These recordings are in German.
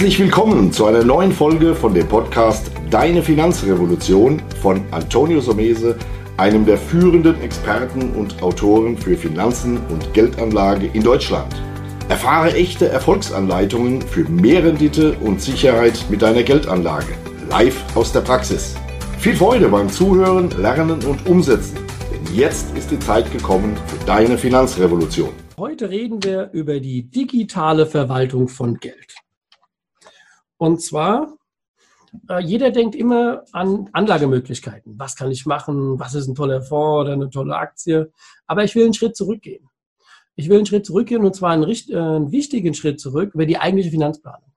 Herzlich willkommen zu einer neuen Folge von dem Podcast Deine Finanzrevolution von Antonio Somese, einem der führenden Experten und Autoren für Finanzen und Geldanlage in Deutschland. Erfahre echte Erfolgsanleitungen für mehr Rendite und Sicherheit mit deiner Geldanlage. Live aus der Praxis. Viel Freude beim Zuhören, Lernen und Umsetzen. Denn jetzt ist die Zeit gekommen für deine Finanzrevolution. Heute reden wir über die digitale Verwaltung von Geld. Und zwar, äh, jeder denkt immer an Anlagemöglichkeiten. Was kann ich machen? Was ist ein toller Fonds oder eine tolle Aktie? Aber ich will einen Schritt zurückgehen. Ich will einen Schritt zurückgehen und zwar einen, äh, einen wichtigen Schritt zurück über die eigentliche Finanzplanung.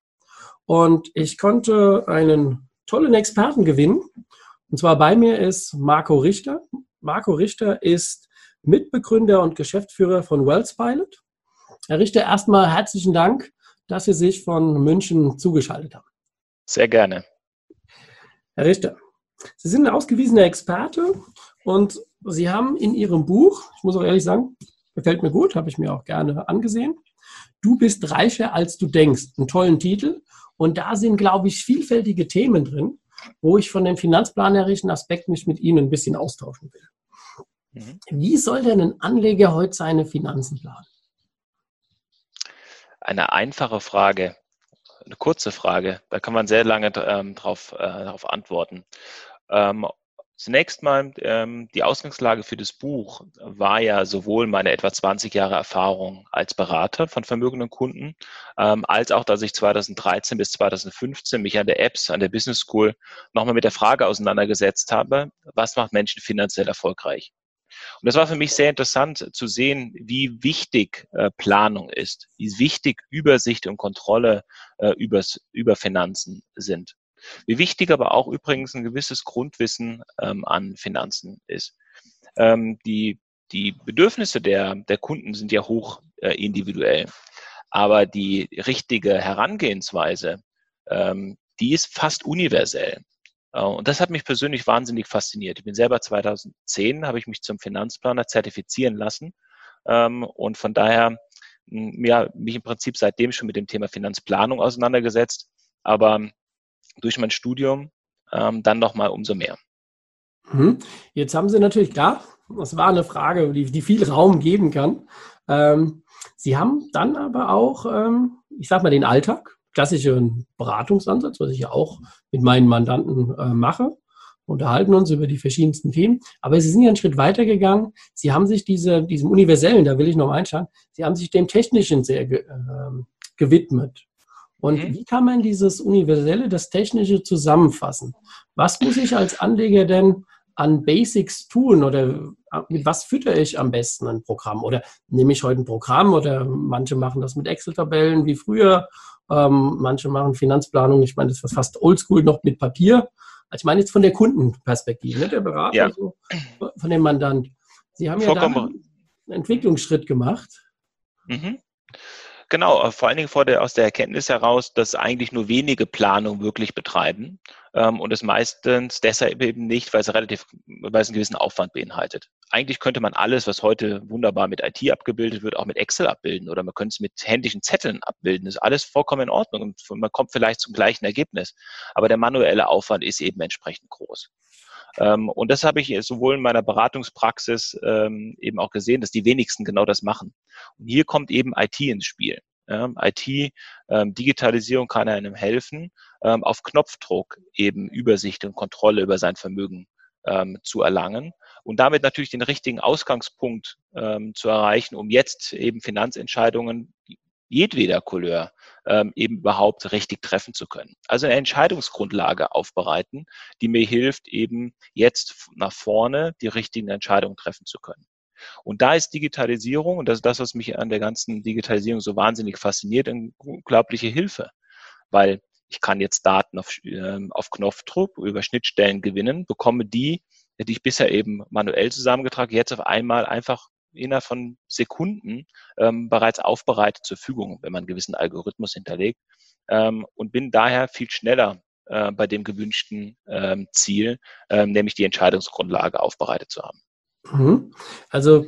Und ich konnte einen tollen Experten gewinnen. Und zwar bei mir ist Marco Richter. Marco Richter ist Mitbegründer und Geschäftsführer von Wells Pilot. Herr Richter, erstmal herzlichen Dank dass Sie sich von München zugeschaltet haben. Sehr gerne. Herr Richter, Sie sind ein ausgewiesener Experte und Sie haben in Ihrem Buch, ich muss auch ehrlich sagen, gefällt mir gut, habe ich mir auch gerne angesehen, Du bist reicher als du denkst, einen tollen Titel. Und da sind, glaube ich, vielfältige Themen drin, wo ich von den finanzplanerischen Aspekten mich mit Ihnen ein bisschen austauschen will. Mhm. Wie soll denn ein Anleger heute seine Finanzen planen? Eine einfache Frage, eine kurze Frage. Da kann man sehr lange ähm, drauf, äh, darauf antworten. Ähm, Zunächst mal, ähm, die Ausgangslage für das Buch war ja sowohl meine etwa 20 Jahre Erfahrung als Berater von vermögenden Kunden, ähm, als auch, dass ich 2013 bis 2015 mich an der Apps, an der Business School nochmal mit der Frage auseinandergesetzt habe, was macht Menschen finanziell erfolgreich? Und das war für mich sehr interessant zu sehen, wie wichtig äh, Planung ist, wie wichtig Übersicht und Kontrolle äh, übers, über Finanzen sind. Wie wichtig aber auch übrigens ein gewisses Grundwissen ähm, an Finanzen ist. Ähm, die, die Bedürfnisse der, der Kunden sind ja hoch äh, individuell. Aber die richtige Herangehensweise, ähm, die ist fast universell. Äh, und das hat mich persönlich wahnsinnig fasziniert. Ich bin selber 2010, habe ich mich zum Finanzplaner zertifizieren lassen. Ähm, und von daher, ja, mich im Prinzip seitdem schon mit dem Thema Finanzplanung auseinandergesetzt. Aber durch mein Studium ähm, dann nochmal umso mehr. Mhm. Jetzt haben Sie natürlich, klar, das war eine Frage, die, die viel Raum geben kann. Ähm, Sie haben dann aber auch, ich sag mal, den Alltag, klassischen Beratungsansatz, was ich ja auch mit meinen Mandanten äh, mache. Unterhalten uns über die verschiedensten Themen. Aber Sie sind ja einen Schritt weiter gegangen. Sie haben sich diese, diesem Universellen, da will ich noch mal einschauen, Sie haben sich dem Technischen sehr ge, äh, gewidmet. Und mhm. wie kann man dieses Universelle, das Technische zusammenfassen? Was muss ich als Anleger denn an Basics tun oder äh, mit was fütter ich am besten ein Programm? Oder nehme ich heute ein Programm oder manche machen das mit Excel-Tabellen wie früher ähm, manche machen Finanzplanung, ich meine, das ist fast oldschool noch mit Papier. Also ich meine jetzt von der Kundenperspektive, ne? der Berater, ja. so, von dem Mandant. Sie haben ja da einen Entwicklungsschritt gemacht. Mhm. Genau, äh, vor allen Dingen vor der, aus der Erkenntnis heraus, dass eigentlich nur wenige Planung wirklich betreiben ähm, und es meistens deshalb eben nicht, weil es relativ, weil es einen gewissen Aufwand beinhaltet. Eigentlich könnte man alles, was heute wunderbar mit IT abgebildet wird, auch mit Excel abbilden oder man könnte es mit händischen Zetteln abbilden. Das ist alles vollkommen in Ordnung und man kommt vielleicht zum gleichen Ergebnis. Aber der manuelle Aufwand ist eben entsprechend groß. Ähm, und das habe ich sowohl in meiner Beratungspraxis ähm, eben auch gesehen, dass die wenigsten genau das machen. Und hier kommt eben IT ins Spiel. IT, ähm, Digitalisierung kann einem helfen, auf Knopfdruck eben Übersicht und Kontrolle über sein Vermögen zu erlangen und damit natürlich den richtigen Ausgangspunkt zu erreichen, um jetzt eben Finanzentscheidungen jedweder Couleur ähm, eben überhaupt richtig treffen zu können. Also eine Entscheidungsgrundlage aufbereiten, die mir hilft, eben jetzt nach vorne die richtigen Entscheidungen treffen zu können. Und da ist Digitalisierung, und das ist das, was mich an der ganzen Digitalisierung so wahnsinnig fasziniert, eine unglaubliche Hilfe. Weil ich kann jetzt Daten auf, äh, auf Knopfdruck über Schnittstellen gewinnen, bekomme die, die ich bisher eben manuell zusammengetragen, jetzt auf einmal einfach innerhalb von Sekunden ähm, bereits aufbereitet zur Verfügung, wenn man einen gewissen Algorithmus hinterlegt ähm, und bin daher viel schneller äh, bei dem gewünschten ähm, Ziel, ähm, nämlich die Entscheidungsgrundlage aufbereitet zu haben. Mhm. Also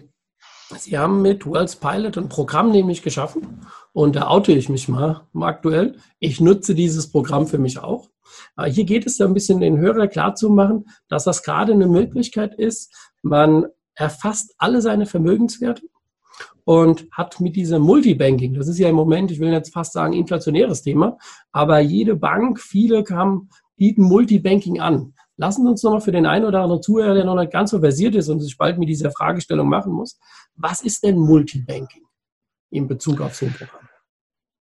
Sie haben mit Worlds Pilot ein Programm nämlich geschaffen und da oute ich mich mal, aktuell. Ich nutze dieses Programm für mich auch. Aber hier geht es ja ein bisschen den Hörer klarzumachen, dass das gerade eine Möglichkeit ist. Man erfasst alle seine Vermögenswerte und hat mit diesem Multibanking, das ist ja im Moment, ich will jetzt fast sagen, inflationäres Thema, aber jede Bank, viele haben, bieten Multibanking an. Lassen Sie uns nochmal für den einen oder anderen Zuhörer, der noch nicht ganz so versiert ist und sich bald mit dieser Fragestellung machen muss, was ist denn Multibanking in Bezug auf so ein Programm?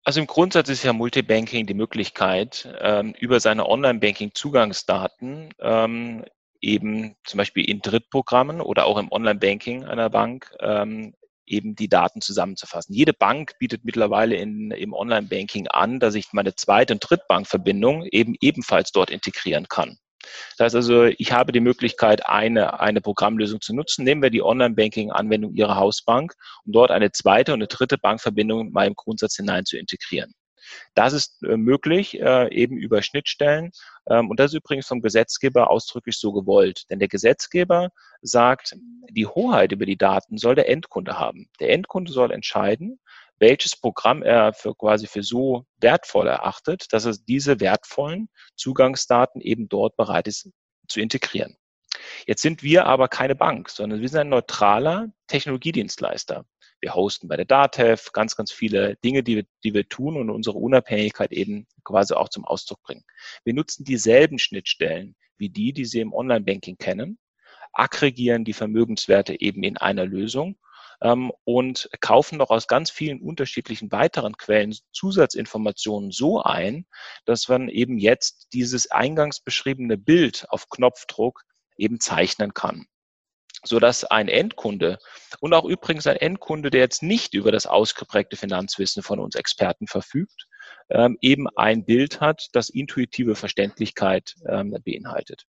Also im Grundsatz ist ja Multibanking die Möglichkeit, ähm, über seine Online-Banking-Zugangsdaten ähm, eben zum Beispiel in Drittprogrammen oder auch im Online-Banking einer Bank ähm, eben die Daten zusammenzufassen. Jede Bank bietet mittlerweile in, im Online-Banking an, dass ich meine zweite und Drittbankverbindung eben ebenfalls dort integrieren kann. Das heißt also, ich habe die Möglichkeit, eine, eine Programmlösung zu nutzen. Nehmen wir die Online-Banking-Anwendung Ihrer Hausbank, um dort eine zweite und eine dritte Bankverbindung in meinem Grundsatz hinein zu integrieren. Das ist äh, möglich, äh, eben über Schnittstellen. Ähm, und das ist übrigens vom Gesetzgeber ausdrücklich so gewollt. Denn der Gesetzgeber sagt, die Hoheit über die Daten soll der Endkunde haben. Der Endkunde soll entscheiden, welches Programm er für quasi für so wertvoll erachtet, dass er diese wertvollen Zugangsdaten eben dort bereit ist zu integrieren. Jetzt sind wir aber keine Bank, sondern wir sind ein neutraler Technologiedienstleister. Wir hosten bei der DATEV ganz, ganz viele Dinge, die wir, die wir tun und unsere Unabhängigkeit eben quasi auch zum Ausdruck bringen. Wir nutzen dieselben Schnittstellen wie die, die Sie im Online-Banking kennen, aggregieren die Vermögenswerte eben in einer Lösung ähm, und kaufen noch aus ganz vielen unterschiedlichen weiteren Quellen Zusatzinformationen so ein, dass man eben jetzt dieses eingangs beschriebene Bild auf Knopfdruck eben zeichnen kann so dass ein Endkunde und auch übrigens ein Endkunde, der jetzt nicht über das ausgeprägte Finanzwissen von uns Experten verfügt, ähm, eben ein Bild hat, das intuitive Verständlichkeit ähm, beinhaltet.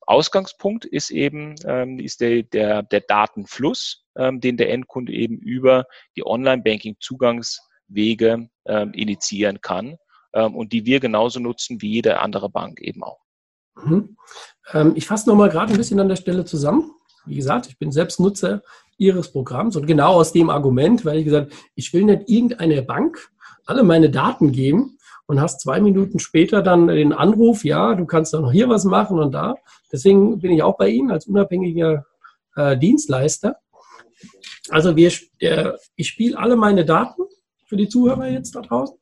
Ausgangspunkt ist eben ähm, ist der, der, der Datenfluss, ähm, den der Endkunde eben über die Online-Banking-Zugangswege ähm, initiieren kann und die wir genauso nutzen wie jede andere Bank eben auch. Mhm. Ich fasse nochmal gerade ein bisschen an der Stelle zusammen. Wie gesagt, ich bin selbst Nutzer Ihres Programms und genau aus dem Argument, weil ich gesagt, ich will nicht irgendeiner Bank alle meine Daten geben und hast zwei Minuten später dann den Anruf, ja, du kannst doch noch hier was machen und da. Deswegen bin ich auch bei Ihnen als unabhängiger äh, Dienstleister. Also wir, äh, ich spiele alle meine Daten für die Zuhörer jetzt da draußen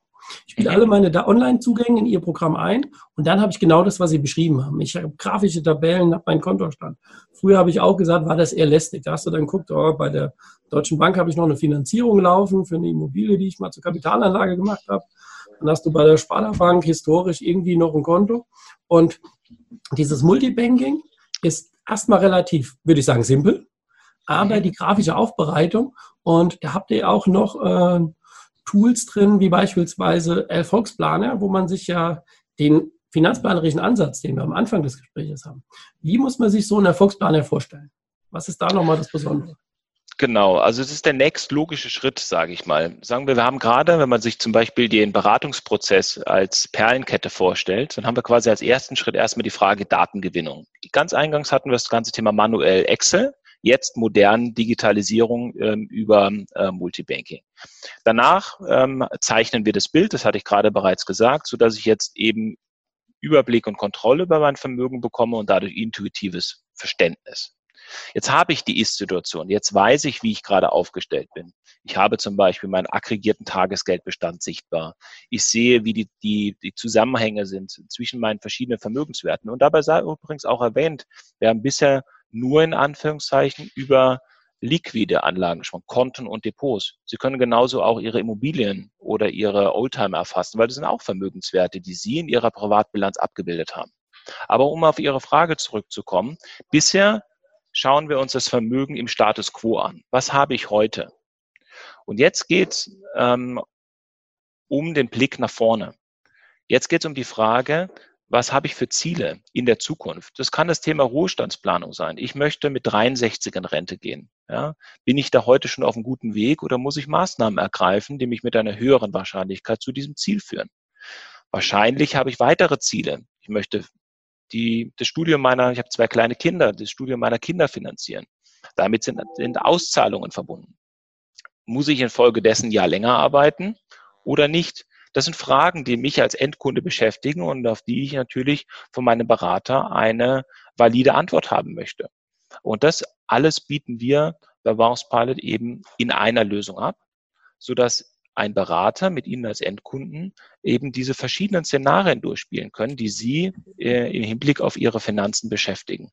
ich spiele alle meine Online-Zugänge in Ihr Programm ein und dann habe ich genau das, was Sie beschrieben haben. Ich habe grafische Tabellen, habe meinen Kontostand. Früher habe ich auch gesagt, war das eher lästig. Da hast du dann geguckt, oh, bei der Deutschen Bank habe ich noch eine Finanzierung laufen für eine Immobilie, die ich mal zur Kapitalanlage gemacht habe. Dann hast du bei der Sparda Bank historisch irgendwie noch ein Konto. Und dieses Multibanking ist erstmal relativ, würde ich sagen, simpel. Aber mhm. die grafische Aufbereitung und da habt ihr auch noch äh, Tools drin, wie beispielsweise Erfolgsplaner, wo man sich ja den finanzplanerischen Ansatz, den wir am Anfang des Gesprächs haben, wie muss man sich so einen Erfolgsplaner vorstellen? Was ist da nochmal das Besondere? Genau, also es ist der nächstlogische Schritt, sage ich mal. Sagen wir, wir haben gerade, wenn man sich zum Beispiel den Beratungsprozess als Perlenkette vorstellt, dann haben wir quasi als ersten Schritt erstmal die Frage Datengewinnung. Ganz eingangs hatten wir das ganze Thema manuell Excel jetzt modern Digitalisierung ähm, über äh, Multibanking. Danach ähm, zeichnen wir das Bild, das hatte ich gerade bereits gesagt, so dass ich jetzt eben Überblick und Kontrolle über mein Vermögen bekomme und dadurch intuitives Verständnis. Jetzt habe ich die Ist-Situation. Jetzt weiß ich, wie ich gerade aufgestellt bin. Ich habe zum Beispiel meinen aggregierten Tagesgeldbestand sichtbar. Ich sehe, wie die, die, die Zusammenhänge sind zwischen meinen verschiedenen Vermögenswerten. Und dabei sei übrigens auch erwähnt, wir haben bisher nur in Anführungszeichen über liquide Anlagen gesprochen, Konten und Depots. Sie können genauso auch Ihre Immobilien oder Ihre Oldtimer erfassen, weil das sind auch Vermögenswerte, die Sie in Ihrer Privatbilanz abgebildet haben. Aber um auf Ihre Frage zurückzukommen, bisher schauen wir uns das Vermögen im Status quo an. Was habe ich heute? Und jetzt geht es ähm, um den Blick nach vorne. Jetzt geht es um die Frage, was habe ich für Ziele in der Zukunft? Das kann das Thema Ruhestandsplanung sein. Ich möchte mit 63 in Rente gehen. Ja? Bin ich da heute schon auf einem guten Weg oder muss ich Maßnahmen ergreifen, die mich mit einer höheren Wahrscheinlichkeit zu diesem Ziel führen? Wahrscheinlich habe ich weitere Ziele. Ich möchte die, das Studium meiner, ich habe zwei kleine Kinder, das Studium meiner Kinder finanzieren. Damit sind, sind Auszahlungen verbunden. Muss ich infolgedessen ja länger arbeiten oder nicht? Das sind Fragen, die mich als Endkunde beschäftigen und auf die ich natürlich von meinem Berater eine valide Antwort haben möchte. Und das alles bieten wir bei Bounce Pilot eben in einer Lösung ab, so dass ein Berater mit Ihnen als Endkunden eben diese verschiedenen Szenarien durchspielen können, die Sie äh, im Hinblick auf Ihre Finanzen beschäftigen.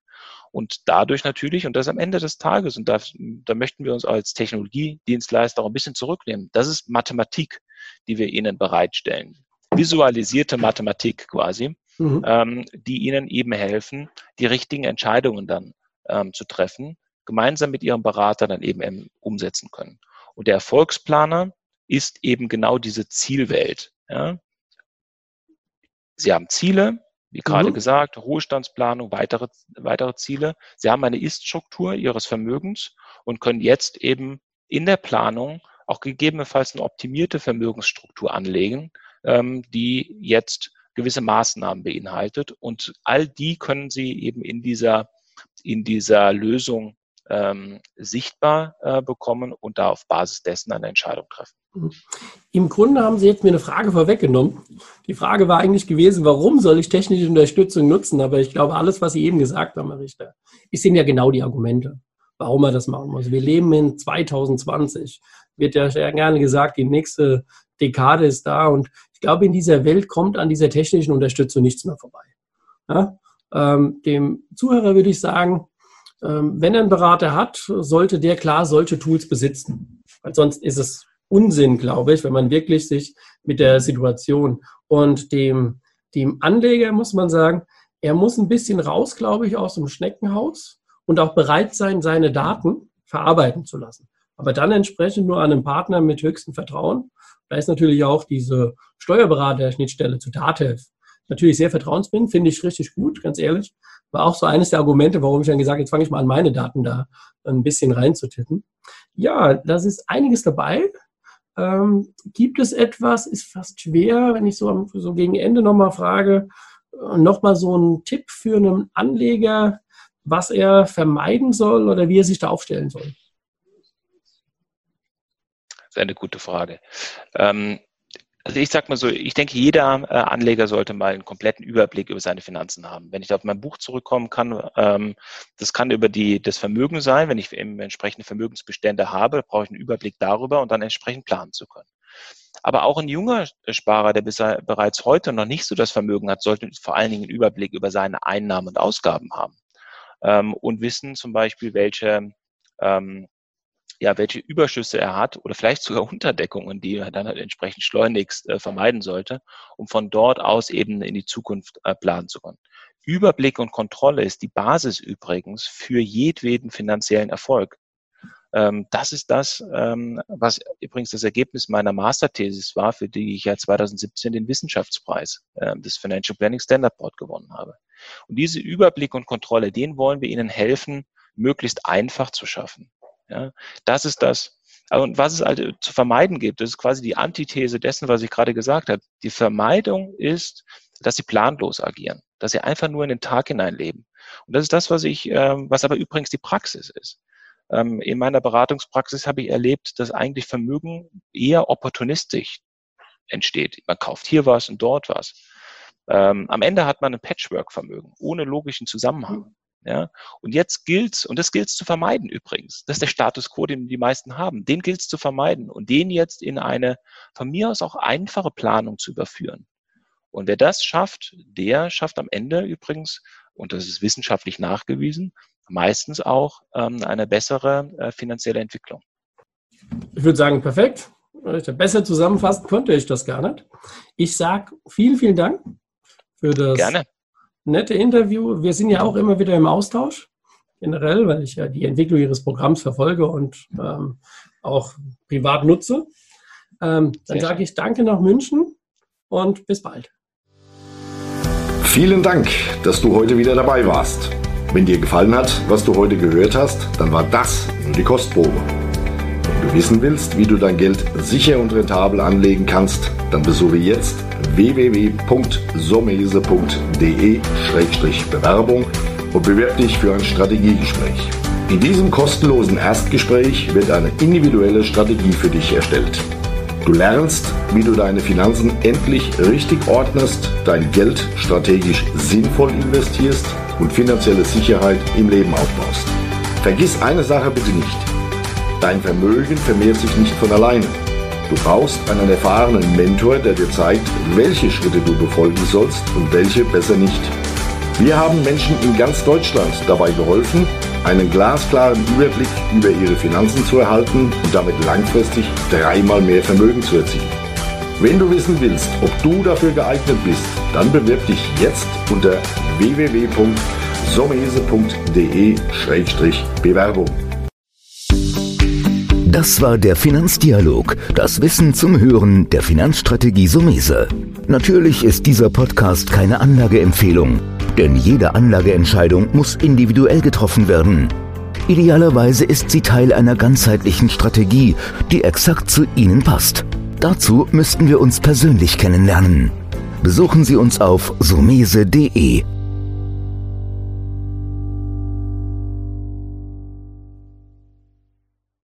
Und dadurch natürlich, und das am Ende des Tages, und da, da möchten wir uns als Technologiedienstleister auch ein bisschen zurücknehmen, das ist Mathematik die wir Ihnen bereitstellen. Visualisierte Mathematik quasi, mhm. ähm, die Ihnen eben helfen, die richtigen Entscheidungen dann ähm, zu treffen, gemeinsam mit Ihrem Berater dann eben umsetzen können. Und der Erfolgsplaner ist eben genau diese Zielwelt. Ja. Sie haben Ziele, wie gerade mhm. gesagt, Ruhestandsplanung, weitere, weitere Ziele. Sie haben eine Ist-Struktur Ihres Vermögens und können jetzt eben in der Planung auch gegebenenfalls eine optimierte Vermögensstruktur anlegen, ähm, die jetzt gewisse Maßnahmen beinhaltet. Und all die können Sie eben in dieser, in dieser Lösung ähm, sichtbar äh, bekommen und da auf Basis dessen eine Entscheidung treffen. Im Grunde haben Sie jetzt mir eine Frage vorweggenommen. Die Frage war eigentlich gewesen, warum soll ich technische Unterstützung nutzen? Aber ich glaube, alles, was Sie eben gesagt haben, Herr Richter, ist sind ja genau die Argumente, warum man das machen muss. Wir leben in 2020 wird ja gerne gesagt, die nächste Dekade ist da. Und ich glaube, in dieser Welt kommt an dieser technischen Unterstützung nichts mehr vorbei. Ja? Ähm, dem Zuhörer würde ich sagen, wenn er einen Berater hat, sollte der klar solche Tools besitzen. Weil sonst ist es Unsinn, glaube ich, wenn man wirklich sich mit der Situation und dem, dem Anleger, muss man sagen, er muss ein bisschen raus, glaube ich, aus dem Schneckenhaus und auch bereit sein, seine Daten verarbeiten zu lassen aber dann entsprechend nur an einen Partner mit höchstem Vertrauen. Da ist natürlich auch diese Steuerberater-Schnittstelle zu DATEV natürlich sehr vertrauensbindend, finde ich richtig gut, ganz ehrlich. War auch so eines der Argumente, warum ich dann gesagt habe, jetzt fange ich mal an, meine Daten da ein bisschen reinzutippen. Ja, das ist einiges dabei. Ähm, gibt es etwas, ist fast schwer, wenn ich so, so gegen Ende nochmal frage, äh, nochmal so einen Tipp für einen Anleger, was er vermeiden soll oder wie er sich da aufstellen soll? Das ist eine gute Frage. Ähm, also ich sag mal so, ich denke, jeder äh, Anleger sollte mal einen kompletten Überblick über seine Finanzen haben. Wenn ich auf mein Buch zurückkommen kann, ähm, das kann über die, das Vermögen sein. Wenn ich eben entsprechende Vermögensbestände habe, brauche ich einen Überblick darüber und dann entsprechend planen zu können. Aber auch ein junger Sparer, der bisher, bereits heute noch nicht so das Vermögen hat, sollte vor allen Dingen einen Überblick über seine Einnahmen und Ausgaben haben ähm, und wissen zum Beispiel, welche ähm, ja, welche Überschüsse er hat oder vielleicht sogar Unterdeckungen, die er dann halt entsprechend schleunigst äh, vermeiden sollte, um von dort aus eben in die Zukunft äh, planen zu können. Überblick und Kontrolle ist die Basis übrigens für jedweden finanziellen Erfolg. Ähm, das ist das, ähm, was übrigens das Ergebnis meiner Masterthesis war, für die ich ja 2017 den Wissenschaftspreis äh, des Financial Planning Standard Board gewonnen habe. Und diese Überblick und Kontrolle, den wollen wir Ihnen helfen, möglichst einfach zu schaffen. Ja, das ist das. Und was es halt zu vermeiden gibt, das ist quasi die Antithese dessen, was ich gerade gesagt habe. Die Vermeidung ist, dass sie planlos agieren, dass sie einfach nur in den Tag hineinleben. Und das ist das, was ich, ähm, was aber übrigens die Praxis ist. Ähm, in meiner Beratungspraxis habe ich erlebt, dass eigentlich Vermögen eher opportunistisch entsteht. Man kauft hier was und dort was. Ähm, am Ende hat man ein Patchwork-Vermögen ohne logischen Zusammenhang. Ja? Und jetzt gilt und das gilt zu vermeiden übrigens. Das ist der Status quo, den die meisten haben. Den gilt es zu vermeiden und den jetzt in eine von mir aus auch einfache Planung zu überführen. Und wer das schafft, der schafft am Ende übrigens, und das ist wissenschaftlich nachgewiesen, meistens auch ähm, eine bessere äh, finanzielle Entwicklung. Ich würde sagen, perfekt. Besser zusammenfassen konnte ich das gar nicht. Ich sage vielen, vielen Dank für das Gerne nette Interview. Wir sind ja auch immer wieder im Austausch, generell, weil ich ja die Entwicklung Ihres Programms verfolge und ähm, auch privat nutze. Ähm, dann sage ich Danke nach München und bis bald. Vielen Dank, dass du heute wieder dabei warst. Wenn dir gefallen hat, was du heute gehört hast, dann war das nur die Kostprobe. Wenn du wissen willst, wie du dein Geld sicher und rentabel anlegen kannst, dann besuche jetzt www.somese.de-bewerbung und bewerb dich für ein Strategiegespräch. In diesem kostenlosen Erstgespräch wird eine individuelle Strategie für dich erstellt. Du lernst, wie du deine Finanzen endlich richtig ordnest, dein Geld strategisch sinnvoll investierst und finanzielle Sicherheit im Leben aufbaust. Vergiss eine Sache bitte nicht. Dein Vermögen vermehrt sich nicht von alleine. Du brauchst einen erfahrenen Mentor, der dir zeigt, welche Schritte du befolgen sollst und welche besser nicht. Wir haben Menschen in ganz Deutschland dabei geholfen, einen glasklaren Überblick über ihre Finanzen zu erhalten und damit langfristig dreimal mehr Vermögen zu erzielen. Wenn du wissen willst, ob du dafür geeignet bist, dann bewirb dich jetzt unter www.somese.de-bewerbung. Das war der Finanzdialog, das Wissen zum Hören der Finanzstrategie Sumese. Natürlich ist dieser Podcast keine Anlageempfehlung. Denn jede Anlageentscheidung muss individuell getroffen werden. Idealerweise ist sie Teil einer ganzheitlichen Strategie, die exakt zu Ihnen passt. Dazu müssten wir uns persönlich kennenlernen. Besuchen Sie uns auf sumese.de